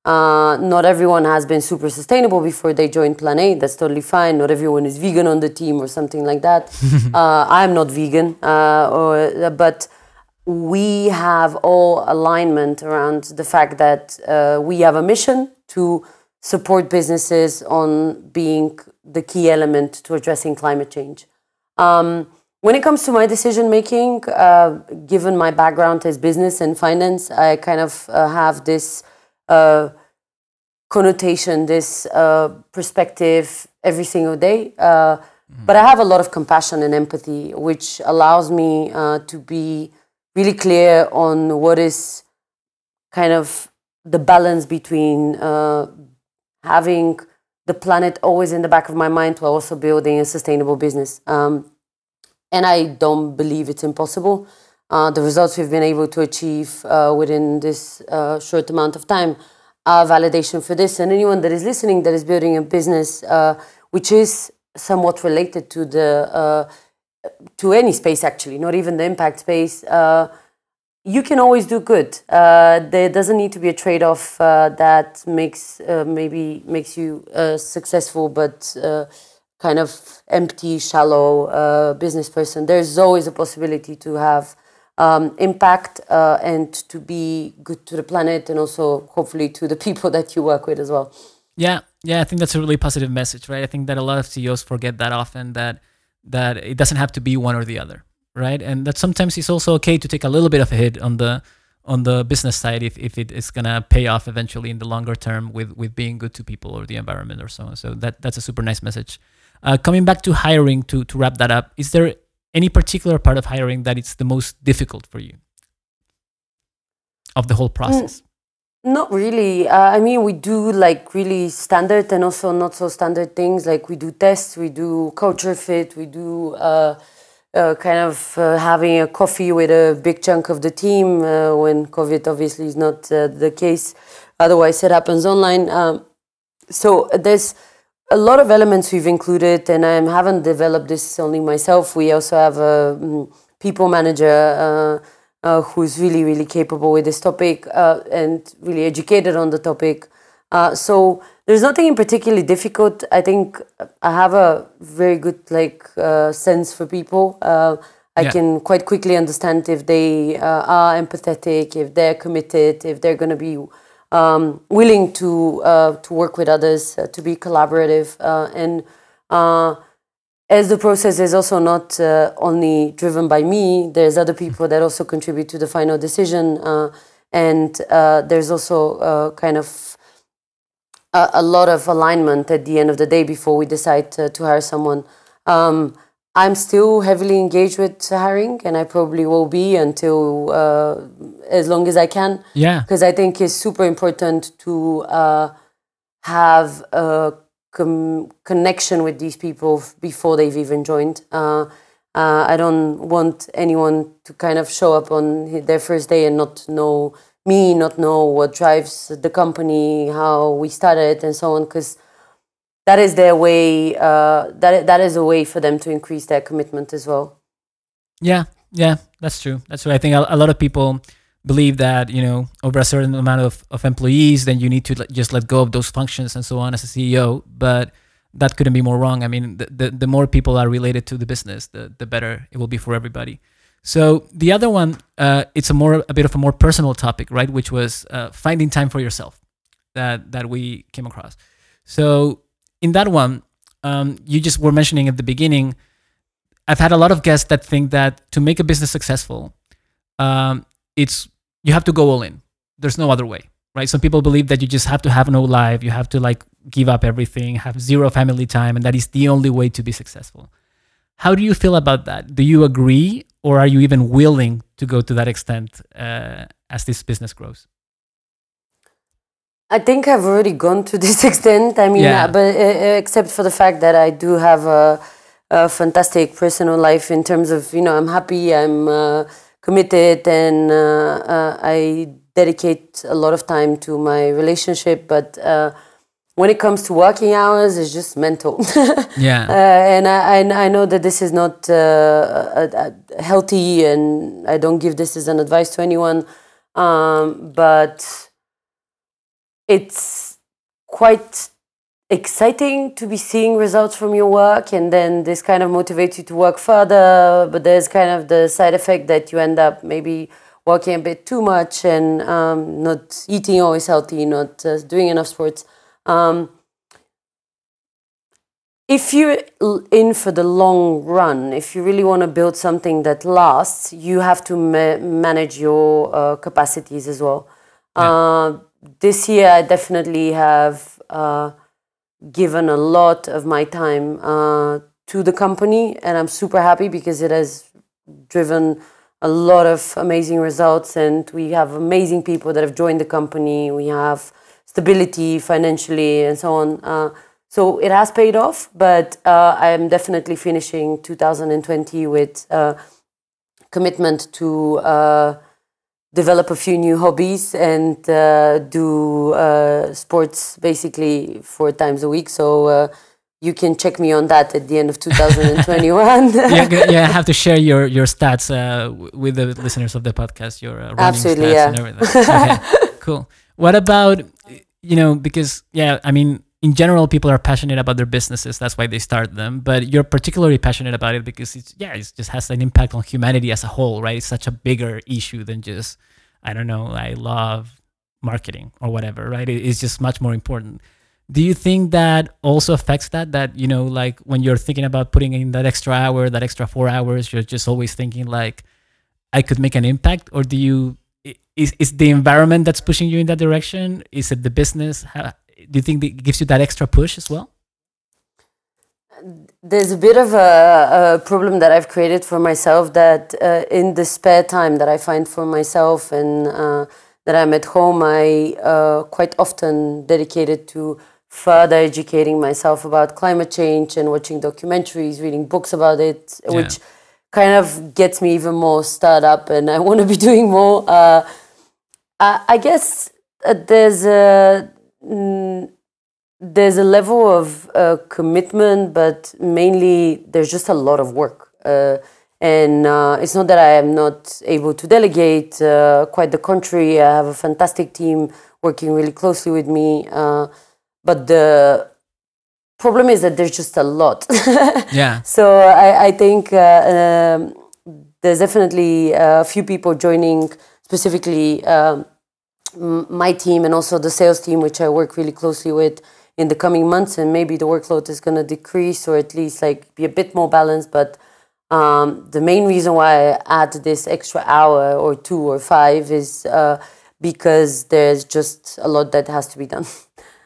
Uh, not everyone has been super sustainable before they joined Plan A. That's totally fine. Not everyone is vegan on the team or something like that. uh, I'm not vegan, uh, or, but we have all alignment around the fact that uh, we have a mission to support businesses on being the key element to addressing climate change. Um, when it comes to my decision making, uh, given my background as business and finance, I kind of uh, have this uh, connotation, this uh, perspective every single day. Uh, But I have a lot of compassion and empathy, which allows me uh, to be really clear on what is kind of the balance between uh, having the planet always in the back of my mind while also building a sustainable business. Um, and I don't believe it's impossible. Uh, the results we've been able to achieve uh, within this uh, short amount of time are validation for this. And anyone that is listening that is building a business uh, which is somewhat related to the uh, to any space actually, not even the impact space. Uh, you can always do good. There doesn't need to be a trade-off uh, that makes maybe makes you successful but kind of empty, shallow uh, business person. There's always a possibility to have um, impact uh, and to be good to the planet and also hopefully to the people that you work with as well. Yeah, yeah, I think that's a really positive message, right? I think that a lot of CEOs forget that often that that it doesn't have to be one or the other right? And that sometimes it's also okay to take a little bit of a hit on the on the business side if, if it is gonna pay off eventually in the longer term with with being good to people or the environment or so on. So that that's a super nice message. Uh, coming back to hiring to to wrap that up, is there any particular part of hiring that it's the most difficult for you of the whole process? Mm, not really. Uh, I mean, we do like really standard and also not so standard things. Like we do tests, we do culture fit, we do. Uh, uh, kind of uh, having a coffee with a big chunk of the team uh, when COVID obviously is not uh, the case. Otherwise, it happens online. Um, so there's a lot of elements we've included, and I haven't developed this only myself. We also have a um, people manager uh, uh, who's really, really capable with this topic and really educated on the topic. so there's nothing in particularly difficult. I think I have a very good like uh, sense for people. Uh, I yeah. can quite quickly understand if they uh, are empathetic, if they're committed, if they're going to be um, willing to uh, to work with others, uh, to be collaborative, uh, and as the process is also not only driven by me, there's other people that also contribute to the final decision, and there's also kind of a, a, lot of alignment at the end of the day before we decide to, to hire someone. Um, I'm still heavily engaged with hiring, and I probably will be until uh, as long as I can. Yeah, because I think it's super important to uh, have a com- connection with these people before they've even joined. Uh, uh, I don't want anyone to kind of show up on their first day and not know me not know what drives the company, how we started, and so on, because that is their way. Uh, that that is a way for them to increase their commitment as well. Yeah, yeah, that's true. That's true. I think a, a lot of people believe that you know over a certain amount of, of employees, then you need to just let go of those functions and so on as a CEO. But that couldn't be more wrong. I mean, the, the, the more people are related to the business, the, the better it will be for everybody. So the other one, uh, it's a more a bit of a more personal topic, right? Which was uh, finding time for yourself that that we came across. So in that one, um, you just were mentioning at the beginning. I've had a lot of guests that think that to make a business successful, um, it's you have to go all in. There's no other way, right? Some people believe that you just have to have no life, you have to like give up everything, have zero family time, and that is the only way to be successful. How do you feel about that? Do you agree, or are you even willing to go to that extent uh, as this business grows? I think I've already gone to this extent. I mean, yeah. uh, but uh, uh, except for the fact that I do have a, a, fantastic personal life in terms of you know I'm happy, I'm uh, committed, and uh, I dedicate a lot of time to my relationship, but when it comes to working hours, it's just mental. yeah. Uh, and I, I know that this is not uh, healthy, and I don't give this as an advice to anyone. Um, but it's quite exciting to be seeing results from your work, and then this kind of motivates you to work further. But there's kind of the side effect that you end up maybe working a bit too much and um, not eating always healthy, not uh, doing enough sports. Um, if you're in for the long run, if you really want to build something that lasts, you have to ma- manage your uh, capacities as well. Yeah. Uh, this year, I definitely have uh, given a lot of my time uh, to the company, and I'm super happy because it has driven a lot of amazing results, and we have amazing people that have joined the company. We have stability financially and so on. Uh, so it has paid off, but uh, I am definitely finishing 2020 with uh, commitment to uh, develop a few new hobbies and uh, do uh, sports basically four times a week. So you can check me on that at the end of 2021. yeah, yeah, I have to share your your stats uh, with the listeners of the podcast. Your uh, running Absolutely, stats yeah. and everything. Okay, cool. What about you know because yeah, I mean in general people are passionate about their businesses. That's why they start them. But you're particularly passionate about it because it's yeah, it just has an impact on humanity as a whole, right? It's such a bigger issue than just I don't know. I love marketing or whatever, right? It's just much more important do you think that also affects that that you know like when you're thinking about putting in that extra hour that extra four hours you're just always thinking like i could make an impact or do you is, is the environment that's pushing you in that direction is it the business How, do you think it gives you that extra push as well There's a bit of a, a problem that I've created for myself that uh, in the spare time that I find for myself and uh, that I'm at home, I uh, quite often dedicated to further educating myself about climate change and watching documentaries, reading books about it, Yeah. which kind of gets me even more stirred up and I want to be doing more. Uh, I, I guess uh, there's a mm, there's a level of uh, commitment, but mainly there's just a lot of work. Uh, and uh, it's not that I am not able to delegate, uh, quite the contrary. I have a fantastic team working really closely with me. Uh, but the problem is that there's just a lot. yeah So I, I think uh, um, there's definitely a few people joining, specifically um, my team and also the sales team, which I work really closely with in the coming months. And maybe the workload is going to decrease or at least like be a bit more balanced. But um, the main reason why I add this extra hour or two or five is uh, because there's just a lot that has to be done.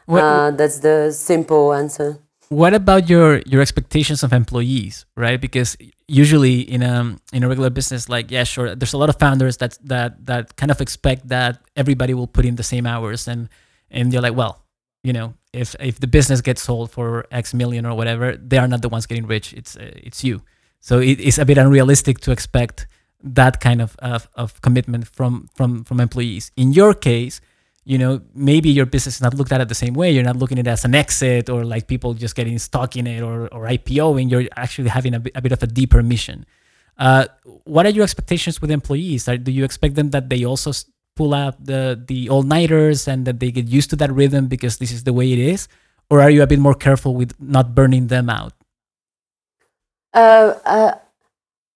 What- uh, that's the simple answer. What about your your expectations of employees right? Because usually in a in a regular business like yeah sure there's a lot of founders that that that kind of expect that everybody will put in the same hours and and you're like well you know if if the business gets sold for x million or whatever they are not the ones getting rich. It's uh, it's you. So it, it's a bit unrealistic to expect that kind of, of of commitment from from from employees. In your case you know, maybe your business is not looked at it the same way. You're not looking at it as an exit or like people just getting stuck in it or, or IPOing. You're actually having a bit, bit of a deeper mission. Uh, what are your expectations with employees? Are, do you expect them that they also pull out the, the all nighters and that they get used to that rhythm because this is the way it is? Or are you a bit more careful with not burning them out? Uh, uh,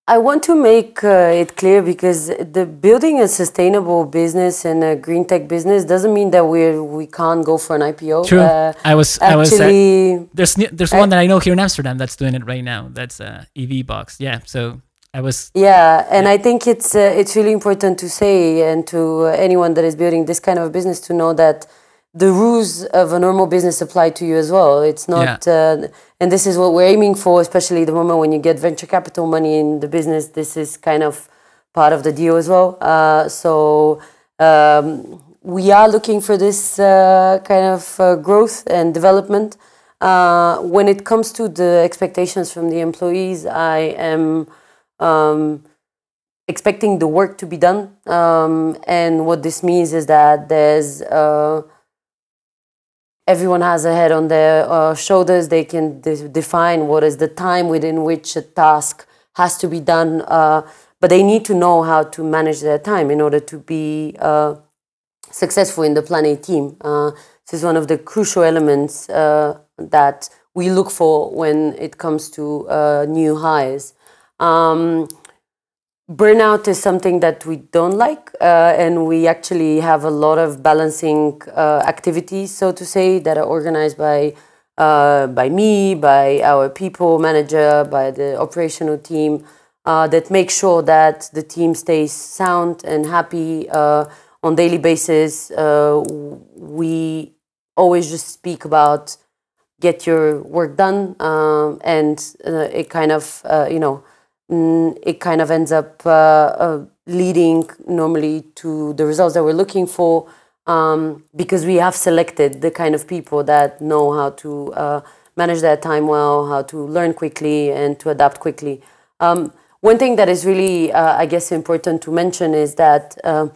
I want to make uh, it clear because the building a sustainable business and a green tech business doesn't mean that we we can't go for an IPO. True. Uh, I was, I was, uh, actually, there's, there's one that I know here in Amsterdam that's doing it right now. That's uh, EVBox. Yeah. So I was, yeah, and I think it's uh, it's really important to say and to anyone that is building this kind of business to know that the rules of a normal business apply to you as well. It's not, uh, and this is what we're aiming for, especially the moment when you get venture capital money in the business. This is kind of part of the deal as well. Uh, so um, we are looking for this uh, kind of uh, growth and development. Uh, when it comes to the expectations from the employees, I am um, expecting the work to be done. Um, and what this means is that there's uh, everyone has a head on their uh, shoulders. They can de- define what is the time within which a task has to be done, uh, but they need to know how to manage their time in order to be uh, successful in the Plan A team. Uh, this is one of the crucial elements uh, that we look for when it comes to uh, new hires. Um, burnout is something that we don't like, uh, and we actually have a lot of balancing uh, activities, so to say, that are organized by uh, by me, by our people manager, by the operational team, uh, that make sure that the team stays sound and happy uh, on daily basis. Uh, we always just speak about get your work done, um, and it kind of you know it kind of ends up uh, uh, leading normally to the results that we're looking for um, because we have selected the kind of people that know how to uh, manage their time well, how to learn quickly, and to adapt quickly. Um, one thing that is really, uh, I guess, important to mention is that uh,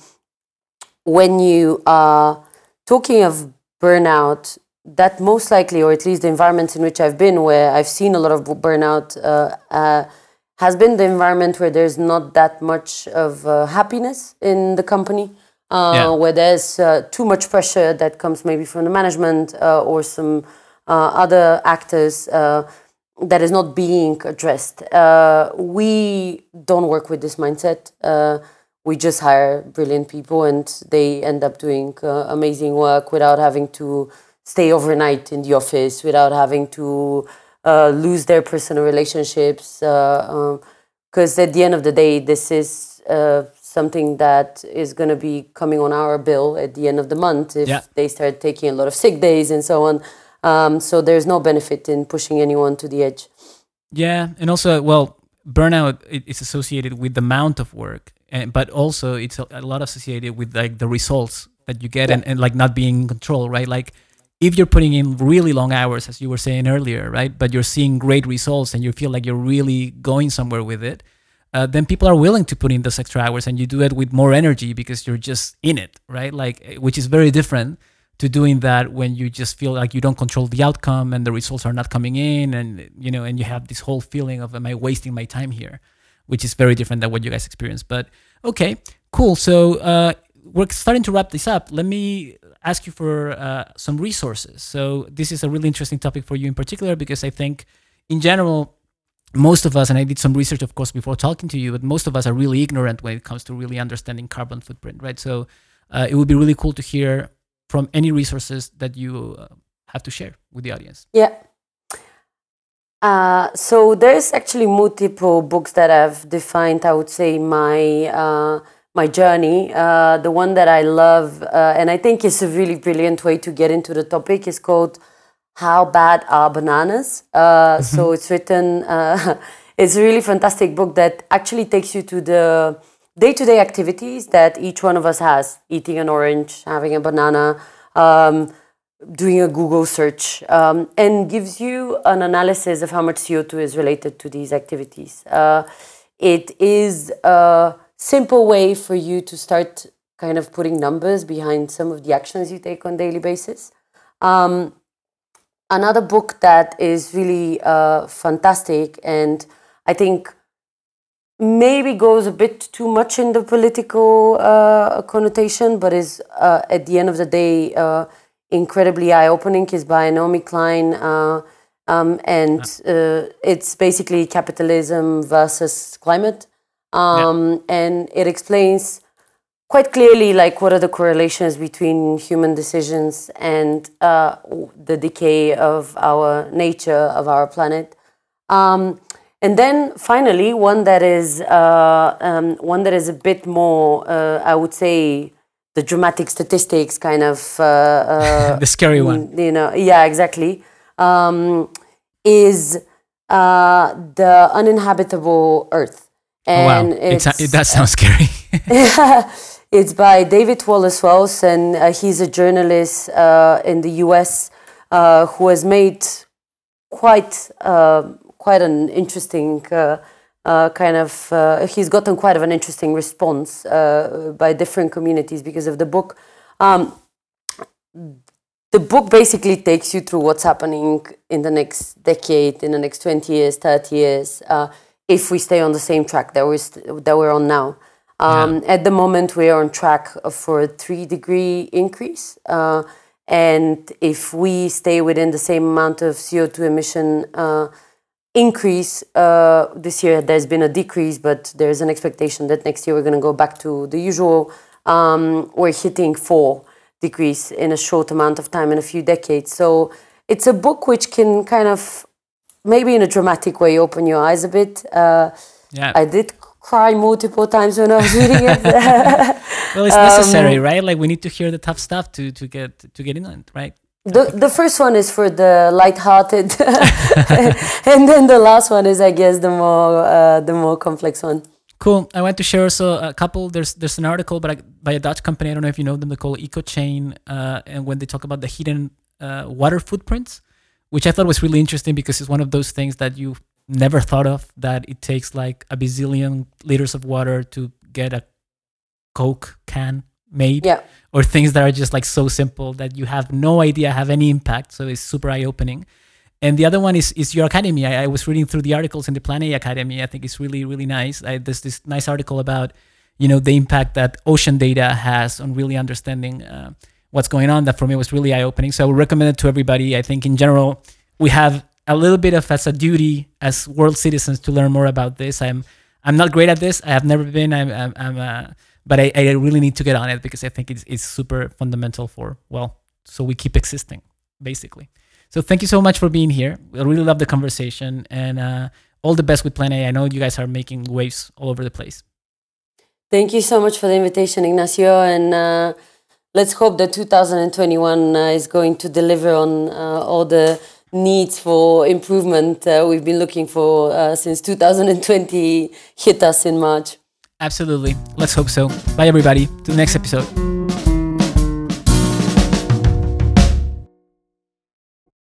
when you are talking of burnout, that most likely, or at least the environments in which I've been, where I've seen a lot of burnout, uh, has been the environment where there's not that much of uh, happiness in the company, uh, yeah. where there's uh, too much pressure that comes maybe from the management uh, or some other actors that is not being addressed. we don't work with this mindset we just hire brilliant people and they end up doing uh, amazing work without having to stay overnight in the office, without having to uh, lose their personal relationships. Because uh, um, at the end of the day, this is uh, something that is going to be coming on our bill at the end of the month if yeah. they start taking a lot of sick days and so on. Um, so there's no benefit in pushing anyone to the edge. Yeah, and also, well, burnout is associated with the amount of work and but also it's a, a, lot associated with like the results that you get yeah. and, and like not being in control right like if you're putting in really long hours as you were saying earlier right but you're seeing great results and you feel like you're really going somewhere with it uh, then people are willing to put in those extra hours and you do it with more energy because you're just in it right like eh, which is very different to doing that when you just feel like you don't control the outcome and the results are not coming in and you know and you have this whole feeling of am i wasting my time here which is very different than what you guys experience. But okay, cool. So uh, we're starting to wrap this up. Let me ask you for uh, some resources. So this is a really interesting topic for you in particular because I think, in general, most of us, and I did some research, of course, before talking to you, but most of us are really ignorant when it comes to really understanding carbon footprint, right? So uh, it would be really cool to hear from any resources that you uh, have to share with the audience. Yeah. Uh, so there's actually multiple books that have defined, I would say, my uh, my journey. Uh, the one that I love, uh, and I think is a really brilliant way to get into the topic, is called "How Bad Are Bananas." Uh, mm-hmm. So it's written. it's a really fantastic book that actually takes you to the day-to-day activities that each one of us has: eating an orange, having a banana. Um, doing a Google search um, and gives you an analysis of how much CO2 is related to these activities. Uh, it is a simple way for you to start kind of putting numbers behind some of the actions you take on daily basis. Um, another book that is really uh, fantastic and I think maybe goes a bit too much in the political uh, connotation, but is uh, at the end of the day uh, incredibly eye-opening is by Naomi Klein, uh, um, and uh, it's basically capitalism versus climate, um, yeah. and it explains quite clearly like what are the correlations between human decisions and uh, the decay of our nature of our planet. Um, and then finally, one that is uh, um, one that is a bit more, uh, I would say, the dramatic statistics kind of uh, uh, the scary one you know yeah exactly um, is uh, the uninhabitable earth and oh, wow. It's, it, that sounds scary it's by david wallace wells and uh, he's a journalist uh, in the us uh, who has made quite quite an interesting uh, kind of uh, he's gotten quite of an interesting response uh, by different communities because of the book. Um, the book basically takes you through what's happening in the next decade, in the next 20 years, 30 years, uh, if we stay on the same track that we're, st- that we're on now. Um, yeah. At the moment, we are on track for a three degree increase. Uh, and if we stay within the same amount of CO2 emission, uh, increase uh, this year there's been a decrease but there's an expectation that next year we're going to go back to the usual um, we're hitting four degrees in a short amount of time in a few decades so it's a book which can kind of maybe in a dramatic way open your eyes a bit uh, yeah i did cry multiple times when i was reading it well it's necessary um, right like we need to hear the tough stuff to to get to get in it right the the first one is for the light-hearted, and then the last one is, I guess, the more uh, the more complex one. Cool. I want to share also a couple. There's there's an article by by a Dutch company. I don't know if you know them. They call EcoChain, uh, and when they talk about the hidden uh, water footprints, which I thought was really interesting because it's one of those things that you never thought of. That it takes like a bazillion liters of water to get a Coke can made Yeah. or things that are just like so simple that you have no idea have any impact. So it's super eye opening. And the other one is is your academy. I, I was reading through the articles in the Plan A Academy. I think it's really really nice. I, there's this nice article about you know the impact that ocean data has on really understanding uh, what's going on. That for me was really eye opening. So I would recommend it to everybody. I think in general we have a little bit of as a duty as world citizens to learn more about this. I'm I'm not great at this. I have never been. I'm I'm, I'm uh, but I, I really need to get on it because I think it's it's super fundamental for well, so we keep existing basically. So thank you so much for being here. I really love the conversation and uh, all the best with Plan A. I know you guys are making waves all over the place. Thank you so much for the invitation, Ignacio, and uh, let's hope that 2021 uh, is going to deliver on uh, all the needs for improvement uh, we've been looking for uh, since 2020 hit us in March. Absolutely. Let's hope so. Bye, everybody. To the next episode.